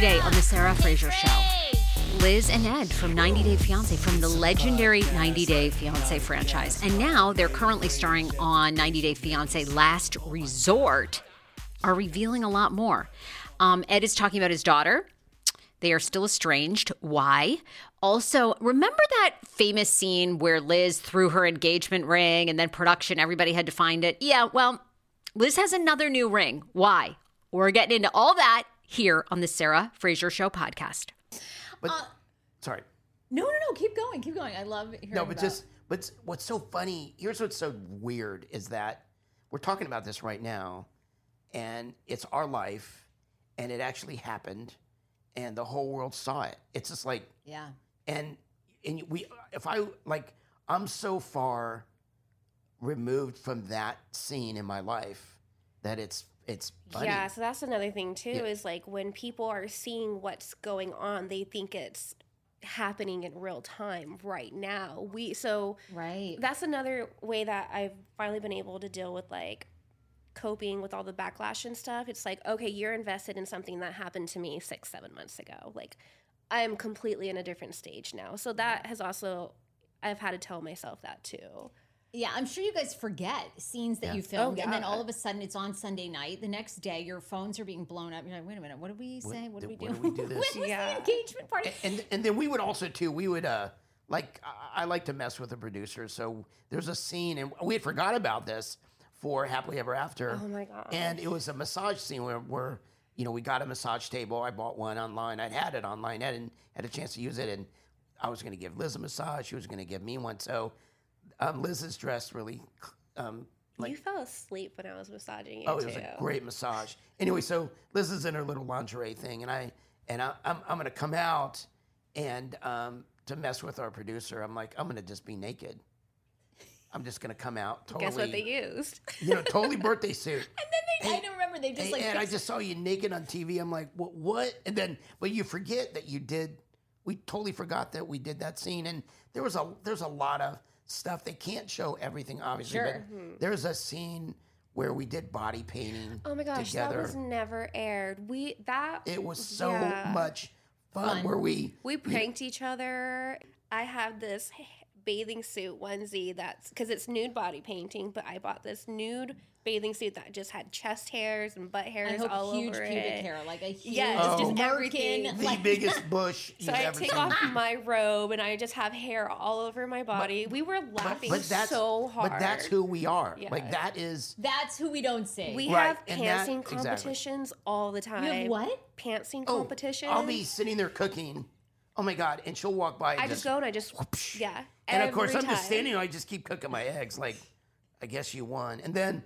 Today on the Sarah Fraser Show, Liz and Ed from 90 Day Fiance, from the legendary 90 Day Fiance franchise. And now they're currently starring on 90 Day Fiance Last Resort, are revealing a lot more. Um, Ed is talking about his daughter. They are still estranged. Why? Also, remember that famous scene where Liz threw her engagement ring and then production, everybody had to find it? Yeah, well, Liz has another new ring. Why? We're getting into all that here on the Sarah Fraser Show podcast. But uh, sorry. No, no, no. Keep going. Keep going. I love hearing No, but just but what's so funny, here's what's so weird is that we're talking about this right now and it's our life and it actually happened and the whole world saw it. It's just like Yeah. and and we if I like I'm so far removed from that scene in my life that it's it's funny. Yeah, so that's another thing too Yeah. is like when people are seeing what's going on, they think it's happening in real time right now. We so Right. that's another way that I've finally been able to deal with like coping with all the backlash and stuff. It's like, okay, you're invested in something that happened to me six, seven months ago. Like, I am completely in a different stage now. So that has also, I've had to tell myself that too. Yeah, I'm sure you guys forget scenes that Yeah. you filmed, Oh, and then all of a sudden it's on Sunday night. The next day, your phones are being blown up. You're like, wait a minute, what did we say? What, did we did- do? when did we do this? when was Yeah. the engagement party? and and then we would also too we would uh like I, I like to mess with the producers so there's a scene and we had forgot about this for happily ever after Oh my God. and it was a massage scene where, where you know we got a massage table i bought one online i'd had it online i didn't had a chance to use it and i was going to give liz a massage she was going to give me one so um, liz is dressed really um, like you fell asleep when I was massaging you Oh, it too. was a great massage. Anyway, so Liz is in her little lingerie thing, and I and I, I'm I'm gonna come out and um, to mess with our producer. I'm like, I'm gonna just be naked. I'm just gonna come out totally. Guess what they used? You know, totally birthday suit. And then they I don't remember. They just and, like. and I just saw you naked on TV. I'm like, what? What? And then, but you forget that you did. We totally forgot that we did that scene, and there was a there's a lot of stuff they can't show everything, obviously. Sure. But there's a scene where we did body painting. Oh my gosh, together. that was never aired. We that It was so yeah. much fun, Fun. where we We pranked each other. I have this bathing suit onesie that's because it's nude body painting, but I bought this nude bathing suit that just had chest hairs and butt I hairs hope all huge over pubic it. hair, like a huge Yeah, it's just oh. everything. The like- biggest bush So you've I ever take seen. off my robe and I just have hair all over my body. we were laughing but that's so hard. but that's who we are. Yeah. Like that is That's who we don't see. we Right, have and that- pantsing exactly. competitions all the time. you have what? Pantsing oh, competitions. I'll be sitting there cooking. Oh my god! And she'll walk by. And I just go and I just yeah. And of course, every I'm just time. standing there. I just keep cooking my eggs. Like, I guess you won. And then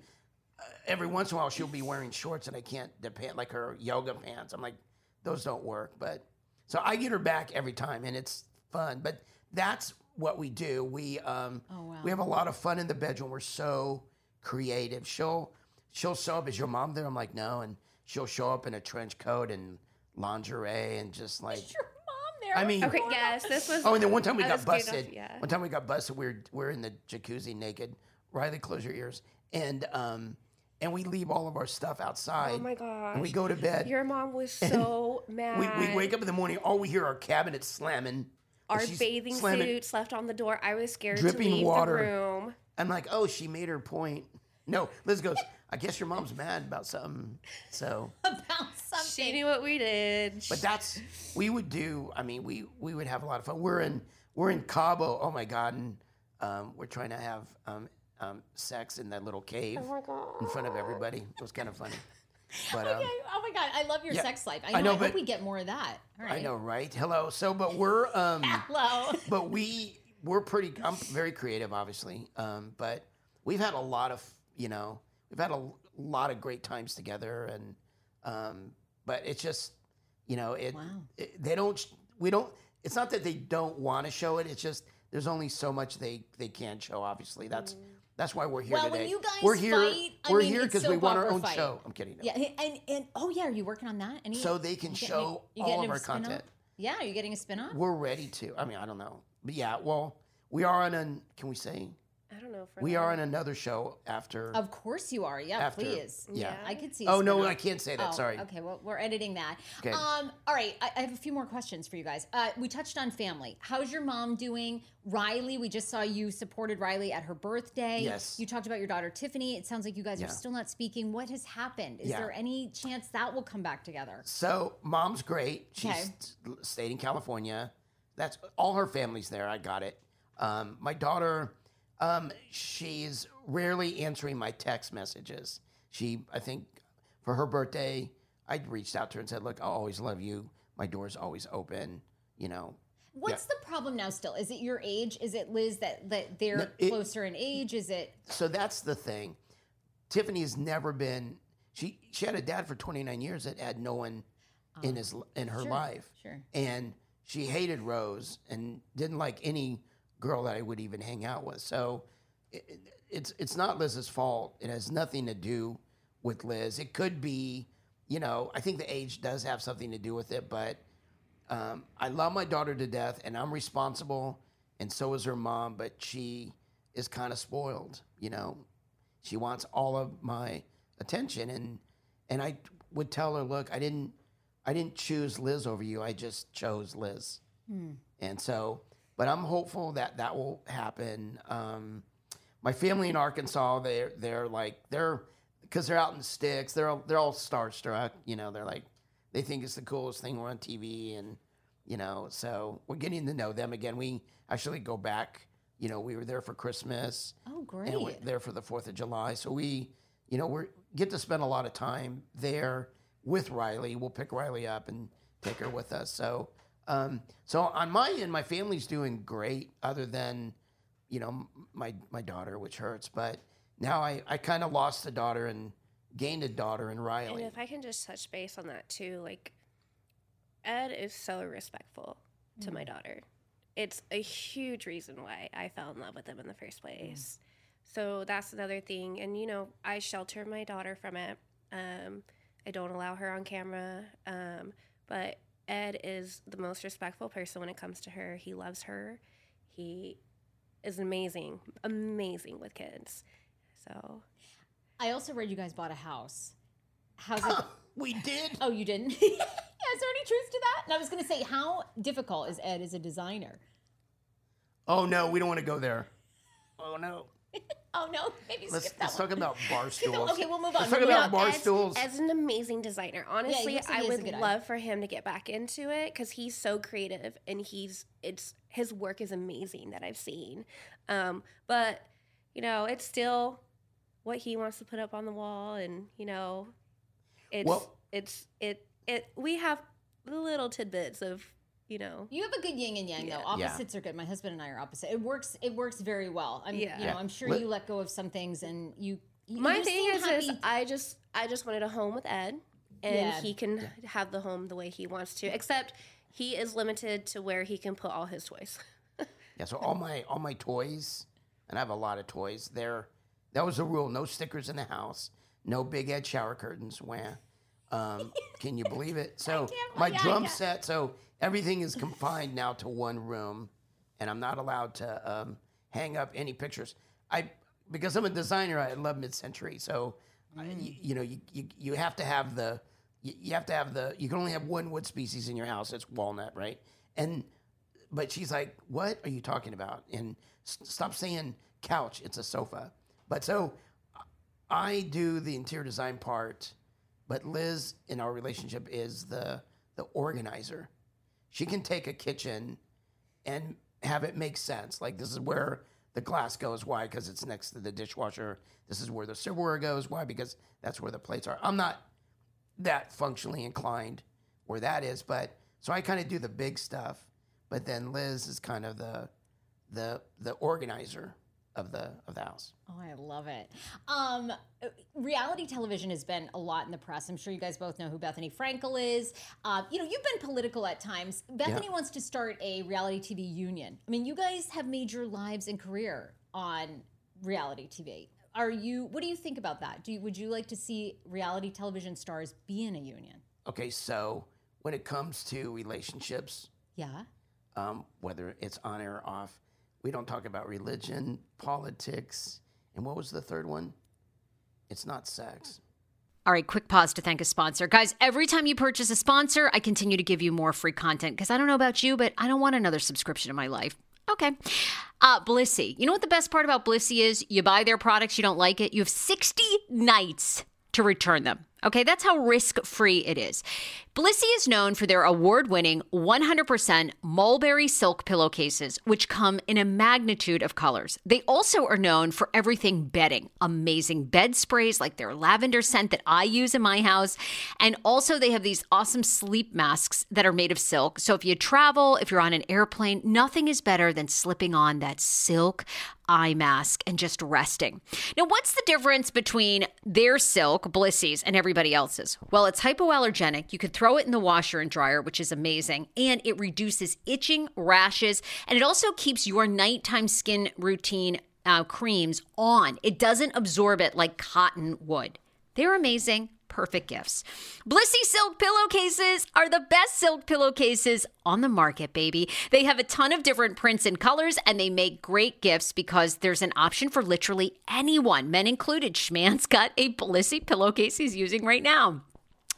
every once in a while, she'll be wearing shorts, and I can't depend like her yoga pants. I'm like, those don't work. But so I get her back every time, and it's fun. But that's what we do. We um, Oh, wow. we have a lot of fun in the bedroom. We're so creative. She'll she'll show up. Is your mom there? I'm like, no. And she'll show up in a trench coat and lingerie and just like. Your mom there. I mean, Okay, yes, this was. Oh, and then one time we got was getting off- busted. yeah. One time we got busted. We are we're in the jacuzzi naked. Riley, close your ears. And um, and we leave all of our stuff outside. Oh my god! And we go to bed. Your mom was so mad. we, we wake up in the morning. All we hear are cabinets slamming. Our bathing slamming. suits left on the door. I was scared Dripping to leave water. the room. I'm like, oh, she made her point. No, Liz goes. I guess your mom's mad about something. So, about something. She something. knew what we did. but that's we would do. I mean, we we would have a lot of fun. We're in we're in Cabo. Oh my god, and um, we're trying to have um, um, sex in that little cave Oh in front of everybody. It was kind of funny. But um, Okay. Oh my god, I love your yeah. sex life. I I know. I, know, hope we get more of that. Right. I know, right? Hello. So, but we're um, Hello. but we we're pretty. I'm very creative, obviously. Um, but we've had a lot of you know we've had a lot of great times together, and um, but it's just you know it, Wow. it- They don't. We don't. It's not that they don't want to show it. It's just there's only so much they they can show. Obviously, that's that's why we're here Well, today. when you guys we're here. fight, we're mean, here because we want our own fight. show. I'm kidding. Yeah, and and oh yeah, are you working on that? Any, So they can show a- all of our content. Yeah, are you getting a spin off? We're ready to. I mean, I don't know, but yeah. Well, we are on an. Can we say I don't know. For we are on another show after? Of course you are. Yeah, After- please. yeah. I could see. oh no, spin-off. I can't say that. Oh, Sorry. Okay, well, we're editing that. Okay. Um, all right, I, I have a few more questions for you guys. Uh, we touched on family. How's your mom doing? Riley, we just saw you supported Riley at her birthday. Yes. You talked about your daughter Tiffany. It sounds like you guys Yeah. are still not speaking. What has happened? Is Yeah. there any chance that will come back together? So mom's great. She's Okay. stayed in California. That's all her family's there. I got it. Um, my daughter, um, she's rarely answering my text messages. She, I think, for her birthday, I reached out to her and said, "Look, I'll always love you. My door's always open. You know, What's the problem now still? Is it your age? Is it Liz that, that they're No, it- closer in age? Is it so that's the thing. Tiffany has never been. She she had a dad for 29 years that had no one in his in her Sure, life, sure. and she hated Rose and didn't like any girl that I would even hang out with. So it, it- it's it's not Liz's fault. It has nothing to do with Liz. It could be, you know, I think the age does have something to do with it, but um, I love my daughter to death, and I'm responsible, and so is her mom. But she is kind of spoiled, you know. She wants all of my attention, and and I would tell her, look, I didn't, I didn't choose Liz over you. I just chose Liz, and so, but I'm hopeful that that will happen. Um, my family in Arkansas, they're they're like they're because they're out in the sticks. They're all, they're all starstruck. You know, they're like they think it's the coolest thing. We're on TV, and you know, so we're getting to know them again. We actually go back. You know, we were there for Christmas. Oh, great! And we're there for the Fourth of July. So we, you know, we get to spend a lot of time there with Riley. We'll pick Riley up and take her with us. So, um, so on my end, my family's doing great. Other than, you know, my my daughter, which hurts. But now I I kind of lost a daughter and gained a daughter in And Riley. And if I can just touch base on that too, like Ed is so respectful to my daughter. It's a huge reason why I fell in love with him in the first place. So that's another thing. And you know, I shelter my daughter from it. Um, I don't allow her on camera. Um, but Ed is the most respectful person when it comes to her. He loves her. He is amazing, amazing with kids. So I also read you guys bought a house. How's it? Oh, we did. oh, you didn't? yeah, is there any truth to that? And I was going to say, how difficult is Ed as a designer? Oh no, we don't want to go there. Oh no. Oh no, maybe Let's, skip that let's one. talk about bar stools. Okay, we'll move on. Let's talk about on. bar Ed's- stools. Ed's an amazing designer. Honestly, looks like I he has a would good eye. love for him to get back into it because he's so creative and he's it's his work is amazing that I've seen. Um, but you know, it's still what he wants to put up on the wall, and you know, it's Well- it's it it. We have little tidbits of you know. You have a good yin and yang though. Yeah. Yeah. Opposites are good. My husband and I are opposite. It works. It works very well. I'm, Yeah. you know, I'm sure Let- you let go of some things and you. you My you thing is, happy. is I just I just wanted a home with Ed, and Yeah. he can have the home the way he wants to. Except he is limited to where he can put all his toys. Yeah, so all my all my toys, and I have a lot of toys. There, that was the rule: no stickers in the house, no big Ed shower curtains. Wham! Um, can you believe it? So can't- my yeah, I drum can't. set. So everything is confined now to one room, and I'm not allowed to um, hang up any pictures. I because I'm a designer. I love mid-century, so I, Mm. you, you know you, you you have to have the you, you have to have the you can only have one wood species in your house. It's walnut, right? And but she's like, "What are you talking about?" And s- stop saying couch. It's a sofa. But so I do the interior design part, but Liz in our relationship is the the organizer. She can take a kitchen and have it make sense. Like this is where the glass goes. Why? Because it's next to the dishwasher. This is where the silverware goes. Why? Because that's where the plates are. I'm not that functionally inclined where that is, but so I kind of do the big stuff. But then Liz is kind of the the the organizer of the of the house. Oh, I love it. Um, reality television has been a lot in the press. I'm sure you guys both know who Bethenny Frankel is. Uh, you know, you've been political at times. Bethenny Yeah. wants to start a reality TV union. I mean, you guys have made your lives and career on reality TV. Are you? What do you think about that? Do you, would you like to see reality television stars be in a union? Okay, so when it comes to relationships, Yeah. um, whether it's on air or off, we don't talk about religion, politics, and what was the third one? It's not sex. All right, quick pause to thank a sponsor. Guys, every time you purchase a sponsor, I continue to give you more free content because I don't know about you, but I don't want another subscription in my life. Okay. Uh, Blissy. You know what the best part about Blissy is? You buy their products, you don't like it, you have 60 nights to return them. Okay, that's how risk free it is. Blissy is known for their award winning 100% mulberry silk pillowcases, which come in a magnitude of colors. They also are known for everything bedding amazing bed sprays like their lavender scent that I use in my house. And also, they have these awesome sleep masks that are made of silk. So if you travel, if you're on an airplane, nothing is better than slipping on that silk eye mask and just resting. Now, what's the difference between their silk, Blissy's, and everybody else's? Well, it's hypoallergenic. You could throw it in the washer and dryer, which is amazing, and it reduces itching, rashes, and it also keeps your nighttime skin routine uh, creams on. It doesn't absorb it like cotton would. They're amazing. Perfect gifts. Blissy silk pillowcases are the best silk pillowcases on the market, baby. They have a ton of different prints and colors, and they make great gifts because there's an option for literally anyone, men included. Schman's got a Blissy pillowcase he's using right now.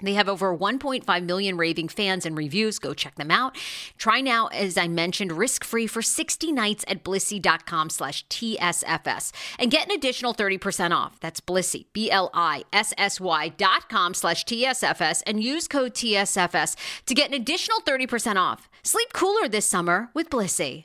They have over 1.5 million raving fans and reviews. Go check them out. Try now, as I mentioned, risk-free for 60 nights at blissy.com slash TSFS and get an additional 30% off. That's blissy, B-L-I-S-S-Y dot com slash TSFS and use code TSFS to get an additional 30% off. Sleep cooler this summer with Blissy.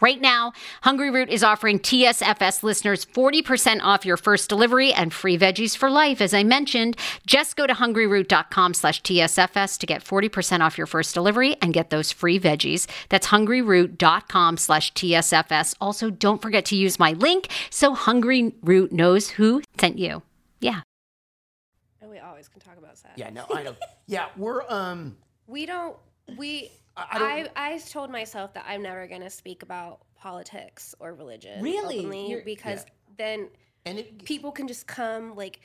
Right now, Hungryroot is offering TSFS listeners 40% off your first delivery and free veggies for life. As I mentioned, just go to hungryroot.com slash TSFS to get 40% off your first delivery and get those free veggies. That's hungryroot.com slash TSFS. Also, don't forget to use my link so Hungryroot knows who sent you. Yeah. And we always can talk about sex. Yeah, no, I know. Yeah, we're um. We don't. We. I I, I, told myself that I'm never going to speak about politics or religion. Really? because then And it, people can just come like.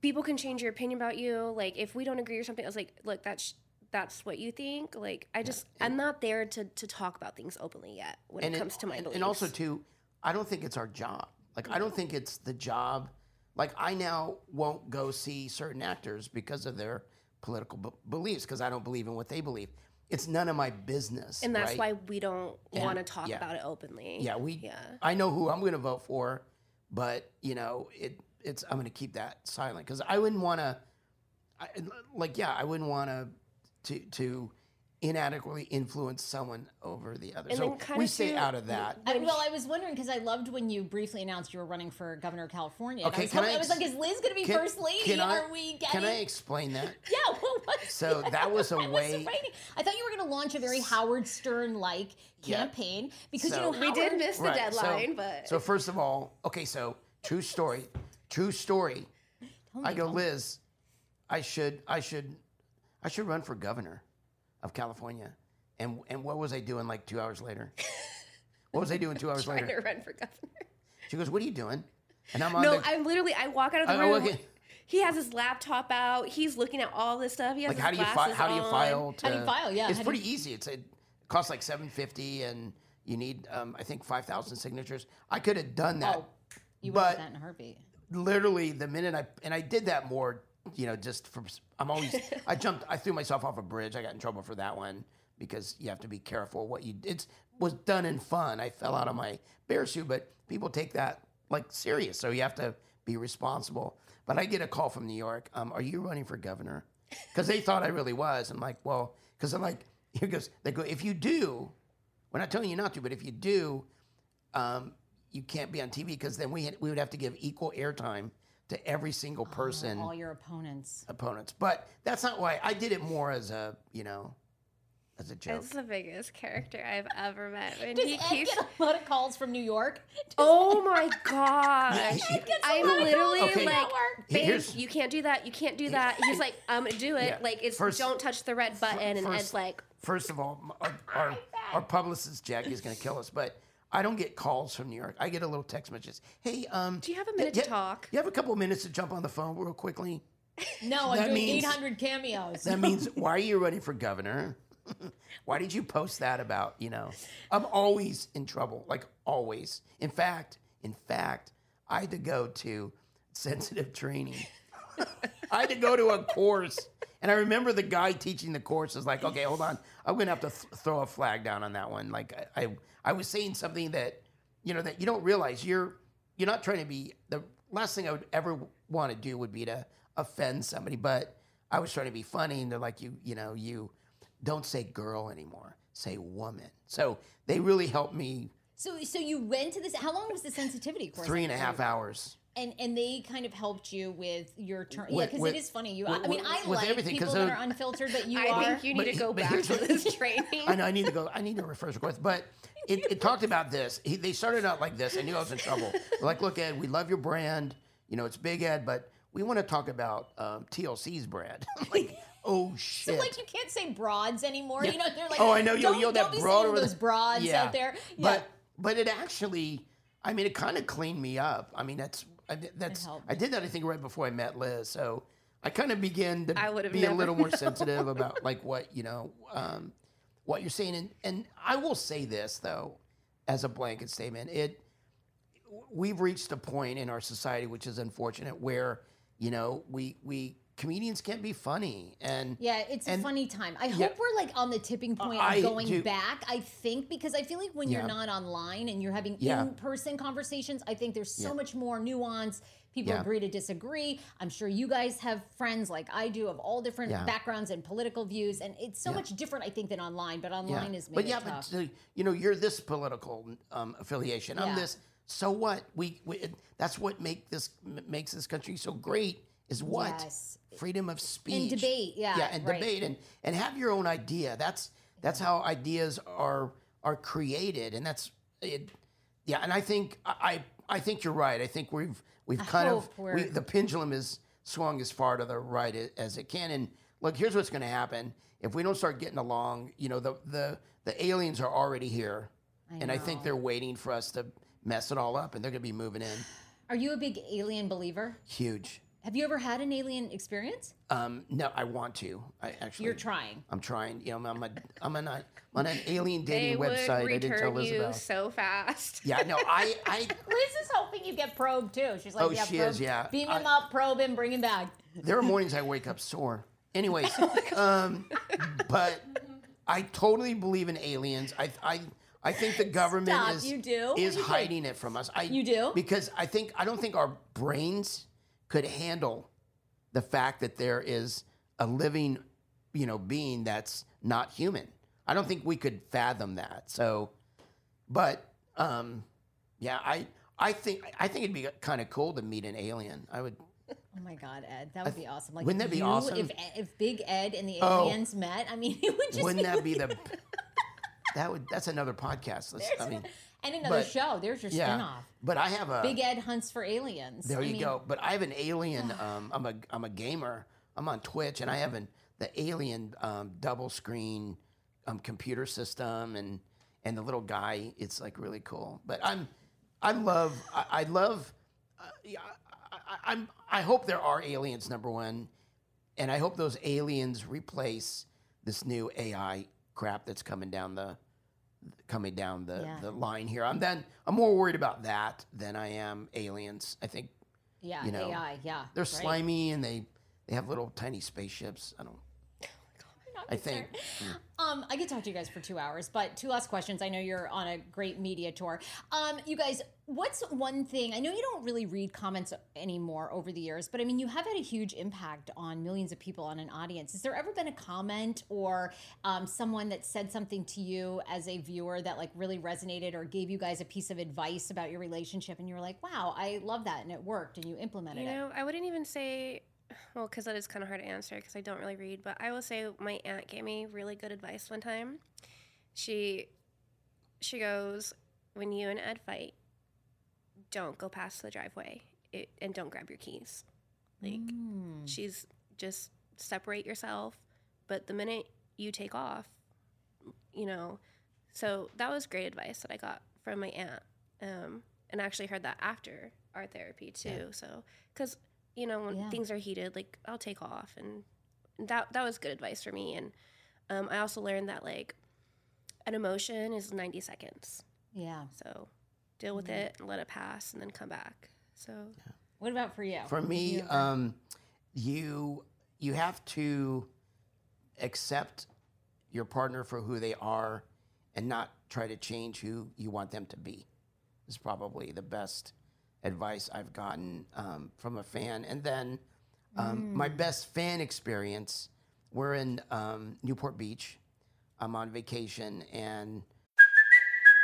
People can change your opinion about you. Like if we don't agree or something, I was like, look, that's that's what you think. Like I just I'm not there to to talk about things openly yet when it comes to my and, beliefs. and also too, I don't think it's our job. Like I don't think it's the job. Like I now won't go see certain actors because of their political b- beliefs because I don't believe in what they believe. It's none of my business. and that's right? why we don't want to talk yeah. about it openly. Yeah, we. Yeah. I know who I'm going to vote for, but you know, it. It's. I'm going to keep that silent because I wouldn't want to. Like, yeah, I wouldn't want to to to inadequately influence someone over the other. And so we stay too, out of that. I, well, I was wondering because I loved when you briefly announced you were running for governor of California. and Okay, I was, can hoping- I I was like, is Liz going to be Can- first lady? can I- Are we getting? Can I explain that? Yeah, what was So that was a I was way- waiting. I thought you were going to launch a very Howard Stern like Yeah. campaign because So- you know We We did miss the Right, so- deadline, but So first of all, okay, so true story, true story. I go, Liz, I should, I should, I should run for governor of California. And and what was I doing like two hours later? what was I doing two hours trying to later? run for governor. She goes, "What are you doing?" And I'm on No, the I'm literally. I walk out of the I- I room. walk in- He has his laptop out. He's looking at all this stuff. He has like his how do you file? glasses How do you on. file? To, How do you file? Yeah, it's how do pretty easy. It's it costs like seven fifty, and you need um, I think five thousand signatures. I could have done that. Oh, you would have but that in a heartbeat. literally the minute I and I did that more, you know, just from I'm always I jumped I threw myself off a bridge. I got in trouble for that one because you have to be careful what you it was done in fun. I fell out of my bear suit, but people take that like serious, so you have to be responsible. But I get a call from New York. Um, are you running for governor? Because they thought I really was. I'm like, well, because I'm like, here goes. They go, if you do, we're not telling you not to, but if you do, um, you can't be on TV because then we had, we would have to give equal airtime to every single oh, person All your opponents. opponents. But that's not why I did it more as a you know as a joke. It's the biggest character I've ever met. And Does he Ed keeps. get a lot of calls from New York? Does Oh my gosh! Ed gets a I'm literally calls Okay. like, network. babe, you can't do that. You can't do that. He's like, I'm gonna do it. Yeah. Like it's First- don't touch the red button. And first- Ed's like, First of all, our our, our publicist Jackie is going to kill us, but. I don't get calls from New York. I get a little text messages. Hey, um, Do you have a minute to talk? You have a couple of minutes to jump on the phone real quickly. No, I'm That doing means- 800 cameos. That means why are you running for governor? why did you post that about, you know? I'm always in trouble, like always. In fact, in fact, I had to go to sensitive training. I had to go to a course. And I remember the guy teaching the course was like, okay, hold on. I'm going to have to th- throw a flag down on that one. Like I, I, I was saying something that, you know, that you don't realize you're, you're not trying to be, the last thing I would ever want to do would be to offend somebody. But I was trying to be funny and they're like, you, you know, you don't say girl anymore, say woman. So they really helped me So so you went to this. How long was the sensitivity course? Three and a half hours. And and they kind of helped you with your turn. yeah, because it is funny. You, with- I mean, I with like everything, 'cause people that they're- unfiltered, but you I are. think you need But- to go back to this training. I know I need to go. I need to refresh the course, but it, it talked about this. He, they started out like this. I knew I was in trouble. Like, look, Ed, we love your brand. You know, it's Big Ed, but we want to talk about um, TLC's brand. Like, oh shit. So like you can't say broads anymore. You know, they're like, oh, I know you don't, yelled don't that broad over those broads Yeah. out there. Yeah. But but it actually, I mean, it kind of cleaned me up. I mean, that's I, did- that's. I did that I think right before I met Liz, so I kind of began to be a little more sensitive about like what you know um, what you're saying, and and I will say this though, as a blanket statement, it we've reached a point in our society which is unfortunate where you know we we comedians can't be funny and Yeah, it's a funny time. I Yeah. hope we're like on the tipping point I of going do- back. I think because I feel like when Yeah. you're not online and you're having Yeah. in-person conversations, I think there's so much more nuance. People Yeah. agree to disagree. I'm sure you guys have friends like I do of all different Yeah. backgrounds and political views, and it's so Yeah. much different, I think, than online. But online is made but yeah, tough. but uh, you know, you're this political um, affiliation. I'm this. So what? We, we that's what make this m- makes this country so great. Is what Yes. freedom of speech and debate, yeah, yeah, and right. debate, and and have your own idea. That's that's how ideas are are created, and that's it. Yeah, and I think I I think you're right. I think we've we've kind of we're- the pendulum is swung as far to the right as it can. And look, here's what's going to happen if we don't start getting along. You know, the the the aliens are already here, and I think they're waiting for us to mess it all up, and they're going to be moving in Are you a big alien believer? huge. Have you ever had an alien experience? Um, no, I want to. I actually. You're trying. I'm trying. You know, I'm a, I'm on, a, on an alien they dating would website. I didn't tell Liz you about. so fast. Yeah, no, I, I, Liz is hoping you get probed too. She's like, Oh, yeah, she probe, is, yeah. Beam I- him up, probe him, bring him back. there are mornings I wake up sore. Anyways, Oh um, but I totally believe in aliens. I, I, I think the government Stop, is you do? is You think- hiding it from us. I, You do? because I think I don't think our brains could handle the fact that there is a living, you know, being that's not human. I don't think we could fathom that. So, but um, yeah, I I think I think it'd be kind of cool to meet an alien. I would. Oh my God, Ed, that would be awesome. Like, wouldn't that be you, awesome? If, if Big Ed and the Oh. aliens met, I mean, it would just be Wouldn't that be the? That would. That's another podcast. I mean, and another but- show. There's your yeah. spinoff. But I have a. Big Ed hunts for aliens. There I you mean, go. But I have an alien. Um, I'm a I'm a gamer. I'm on Twitch, and I have an the alien um, double screen um, computer system, and and the little guy. It's like really cool. But I'm I love I, I love. Uh, yeah, I, I, I'm I hope there are aliens. Number one, and I hope those aliens replace this new AI crap that's coming down the coming down the, Yeah. the line here. I'm then I'm more worried about that than I am aliens. I think Yeah, you know, AI. Yeah, they're right. slimy and they they have little tiny spaceships. I don't. I think. Um, I could talk to you guys for two hours, but two last questions. I know you're on a great media tour. Um, you guys, what's one thing? I know you don't really read comments anymore over the years, but I mean, you have had a huge impact on millions of people on an audience. Has there ever been a comment or um, someone that said something to you as a viewer that like really resonated or gave you guys a piece of advice about your relationship, and you were like, "Wow, I love that," and it worked, and you implemented it? You it? know, I wouldn't even say, well, because that is kind of hard to answer because I don't really read. But I will say my aunt gave me really good advice one time. She, she goes, when you and Ed fight, don't go past the driveway it, and don't grab your keys. Like Mm. she's just separate yourself. But the minute you take off, you know, so that was great advice that I got from my aunt. Um, and I actually heard that after our therapy too. So, because you know when Yeah. things are heated, like I'll take off, and that that was good advice for me. And um, I also learned that like an emotion is ninety seconds, Yeah. so deal with it and let it pass, and then come back. So What about for you? For me, you um, you you have to accept your partner for who they are, and not try to change who you want them to be. Is probably the best advice I've gotten um, from a fan. And then um, my best fan experience. We're in um, Newport Beach. I'm on vacation, and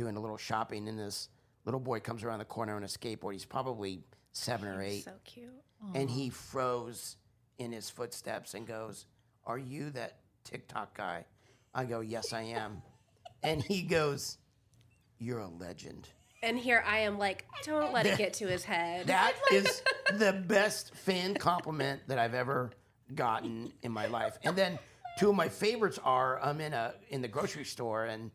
Doing a little shopping, and this little boy comes around the corner on a skateboard. He's probably seven or eight, So cute. and he froze in his footsteps and goes, "Are you that TikTok guy?" I go, "Yes, I am," and he goes, "You're a legend." And here I am like, don't let it get to his head. That is the best fan compliment that I've ever gotten in my life. And then two of my favorites are I'm in a in the grocery store and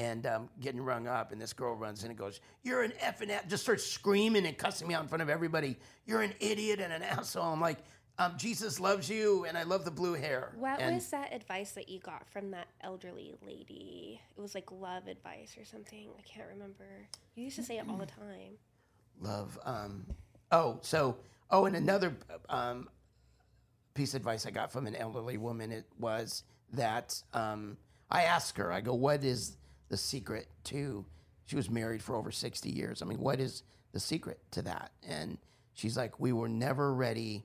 and um, getting rung up, and this girl runs in and goes, "You're an effing a-" just starts screaming and cussing me out in front of everybody. You're an idiot and an asshole. I'm like, um, Jesus loves you, and I love the blue hair. What and was that advice that you got from that elderly lady? It was like love advice or something. I can't remember. You used to say it all the time. love. Um, oh, so oh, and another um, piece of advice I got from an elderly woman it was that um, I asked her. I go, "What is the secret to?" She was married for over sixty years. I mean, what is the secret to that? And she's like, "We were never ready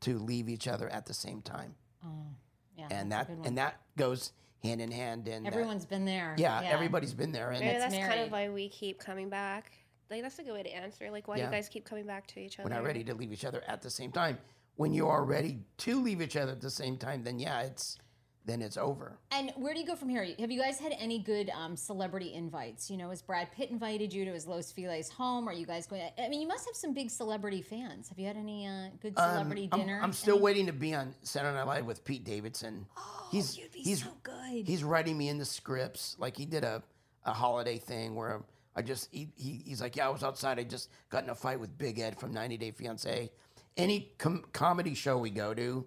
to leave each other at the same time." Mm, yeah, and that and that goes hand in hand. And that- Everyone's been there. yeah, everybody's been there. And Maybe it's- that's kind of why we keep coming back. Like that's a good way to answer. Like why do you guys keep coming back to each other? we're not ready to leave each other at the same time. When you are ready to leave each other at the same time, then yeah, it's then it's over. And where do you go from here? Have you guys had any good um, celebrity invites? You know, has Brad Pitt invited you to his Los Feliz home? Are you guys going? I mean, you must have some big celebrity fans. Have you had any uh, good Um, celebrity I'm- I'm, still Any- waiting to be on Saturday Night Live with Pete Davidson. Oh, he's you'd be he's so good. He's writing me in the scripts. Like he did a, a holiday thing where I just he, he he's like, yeah, I was outside. I just got in a fight with Big Ed from 90 Day Fiance. Any com- comedy show we go to,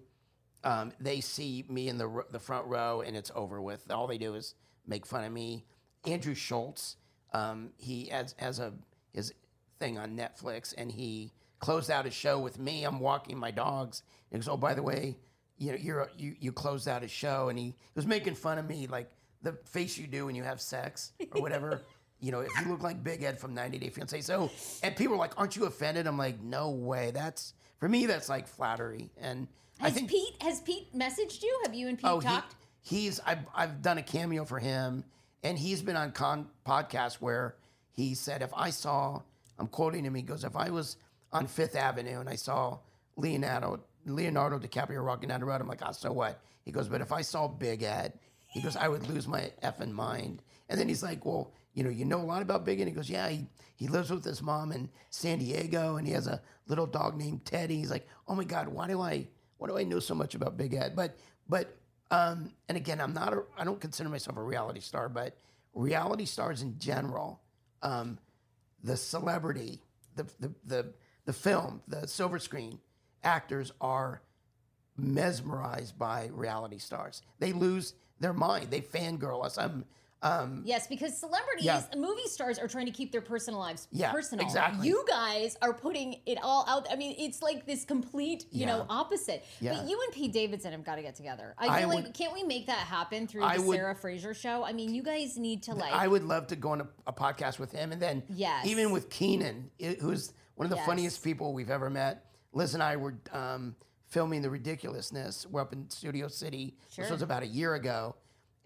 um, they see me in the the front row and it's over with. All they do is make fun of me. Andrew Schulz, um, he has has a his thing on Netflix and he closed out his show with me. I'm walking my dogs. And he goes, oh, by the way, you know, you're you you closed out his show and he, he was making fun of me like the face you do when you have sex or whatever. you know, if you look like Big Ed from 90 Day Fiance. So, and people are like, aren't you offended? I'm like, no way. That's for me. That's like flattery. And Has think Pete has Pete messaged you? Have you and Pete Oh, he, talked? he's I've I've done a cameo for him, and he's been on con podcasts where he said if I saw I'm quoting him, he goes if I was on Fifth Avenue and I saw Leonardo Leonardo DiCaprio rocking down the road, I'm like, ah, so what? He goes, but if I saw Big Ed, he goes, I would lose my effing mind. And then he's like, well, you know, you know a lot about Big Ed. He goes, yeah, he, he lives with his mom in San Diego, and he has a little dog named Teddy. He's like, oh my God, why do I why do I know so much about Big Ed? But but um, and again, I'm not a I don't consider myself a reality star, but reality stars in general, um, the celebrity, the, the the the film, the silver screen actors are mesmerized by reality stars. They lose their mind. They fangirl us. I'm um, Yes, because celebrities, Yeah. movie stars are trying to keep their personal lives Yeah, personal. exactly. You guys are putting it all out. I mean, it's like this complete, you know, opposite. Yeah. But you and Pete Davidson have got to get together. I I feel like would- can't we make that happen through I the would- Sarah Fraser show? I mean, you guys need to like I would love to go on a, a podcast with him, and then Yes. even with Kenan, who's one of the Yes. funniest people we've ever met. Liz and I were um, filming the ridiculousness. We're up in Studio City. This was about a year ago,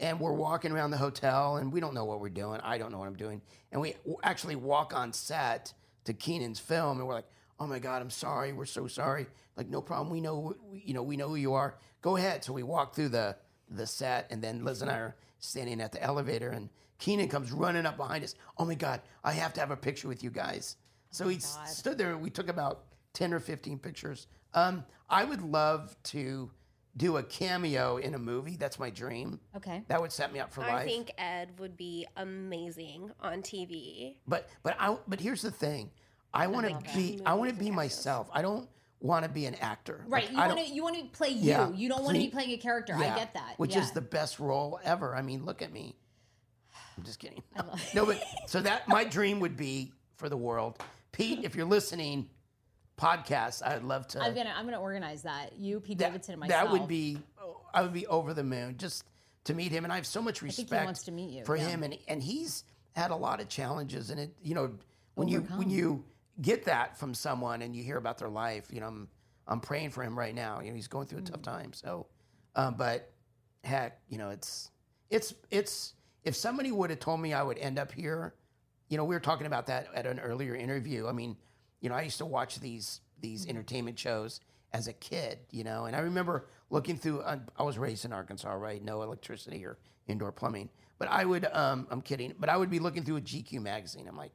and we're walking around the hotel, and we don't know what we're doing. I don't know what I'm doing, and we actually walk on set to Kenan's film, and we're like, "Oh my God, I'm sorry. We're so sorry. Like, no problem. We know, we, you know, we know who you are. Go ahead." So we walk through the the set, and then Liz and I are standing at the elevator, and Kenan comes running up behind us. Oh my God, I have to have a picture with you guys. So he s- stood there. And we took about 10 or 15 pictures. Um, I would love to do a cameo in a movie. That's my dream. Okay. That would set me up for life. I life. think Ed would be amazing on TV. But but I but here's the thing. I want to be I want to be myself. I don't want to be an actor. Right. Like, You I want don't- to you want to play you. Yeah. You don't want to be Ple- playing a character. Yeah, I get that. Which yeah. is the best role ever. I mean, look at me. I'm just kidding. no, but so that my dream would be for the world. Pete, if you're listening, podcast, I'd love to. I'm gonna I'm gonna organize that. You, Pete Davidson, and myself. that would be I would be over the moon just to meet him, and I have so much respect wants to meet you, for yeah. him, and and he's had a lot of challenges, and it you know when you when you get that from someone and you hear about their life, you know I'm I'm praying for him right now. You know he's going through a tough Mm-hmm. time, so um, but heck, you know it's it's it's if somebody would have told me I would end up here, you know we were talking about that at an earlier interview. I mean, you know I used to watch these these Mm-hmm. entertainment shows as a kid, you know, and I remember looking through. I I was raised in Arkansas, right? No electricity or indoor plumbing, but I would. Um, I'm kidding, but I would be looking through a GQ magazine. I'm like,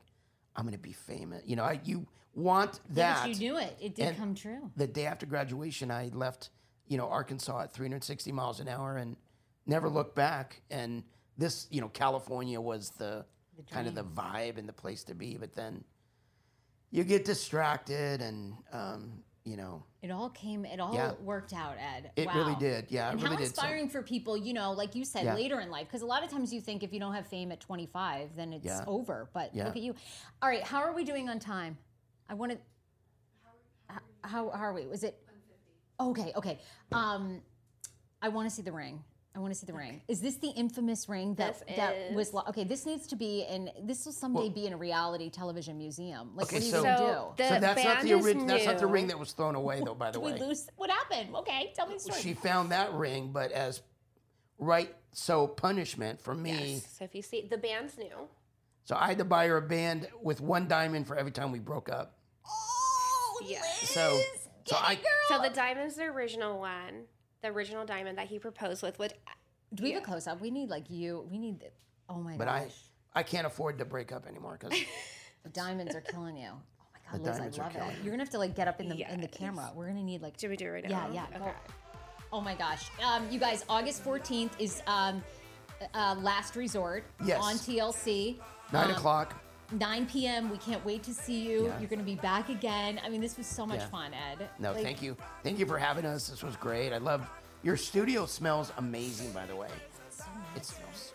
I'm gonna be famous, you know. I you want that? but you knew it. It did And come true. The day after graduation, I left, you know, Arkansas at 360 miles an hour and never looked back. And this, you know, California was the, kind of the vibe and the place to be. But then you get distracted and, um, you know, It all came. It all Yeah. worked out, Ed. It wow. really did. Yeah, it and really how did. So- inspiring for people, you know, like you said, Yeah. later in life, because a lot of times you think if you don't have fame at 25, then it's Yeah. over. But Yeah. look at you. All right, how are we doing on time? I want to. How, how are we? Was it? Okay, okay. Um, I want to see the ring. I want to see the ring. Is this the infamous ring that This that was? is. lo- Okay, this needs to be in. This will someday be in a reality television museum. Like, Okay, what are you so- gonna So do? the so that's not band the is original. That's not the new. ring that was thrown away, though. By the Did we lose? What happened? Okay, tell me the story. she found that ring, but as right, so punishment for me. Yes. So if you see the band's new. So I had to buy her a band with one diamond for every time we broke up. Oh, Yeah. So, so I So the diamond's the original one, the original diamond that he proposed with. Which Do we have a close up? We need like you. We need. The, oh my But gosh, I, I can't afford to break up anymore because the diamonds are killing you. Oh my god, The Liz, diamonds I are love killing it. me. You're gonna have to like get up in the in the Yes. camera. We're gonna need like. do we do it right Yeah, now? yeah. Go. Okay. Oh my gosh, um, you guys! August 14th is um, uh, Last Resort Yes. on TLC. nine Um, o'clock. 9 p.m. We can't wait to see you. Yeah. You're going to be back again. I mean, this was so much Yeah. fun, Ed. No, Like, thank you, thank you for having us. This was great. I love your studio. Smells amazing, by the way. It smells so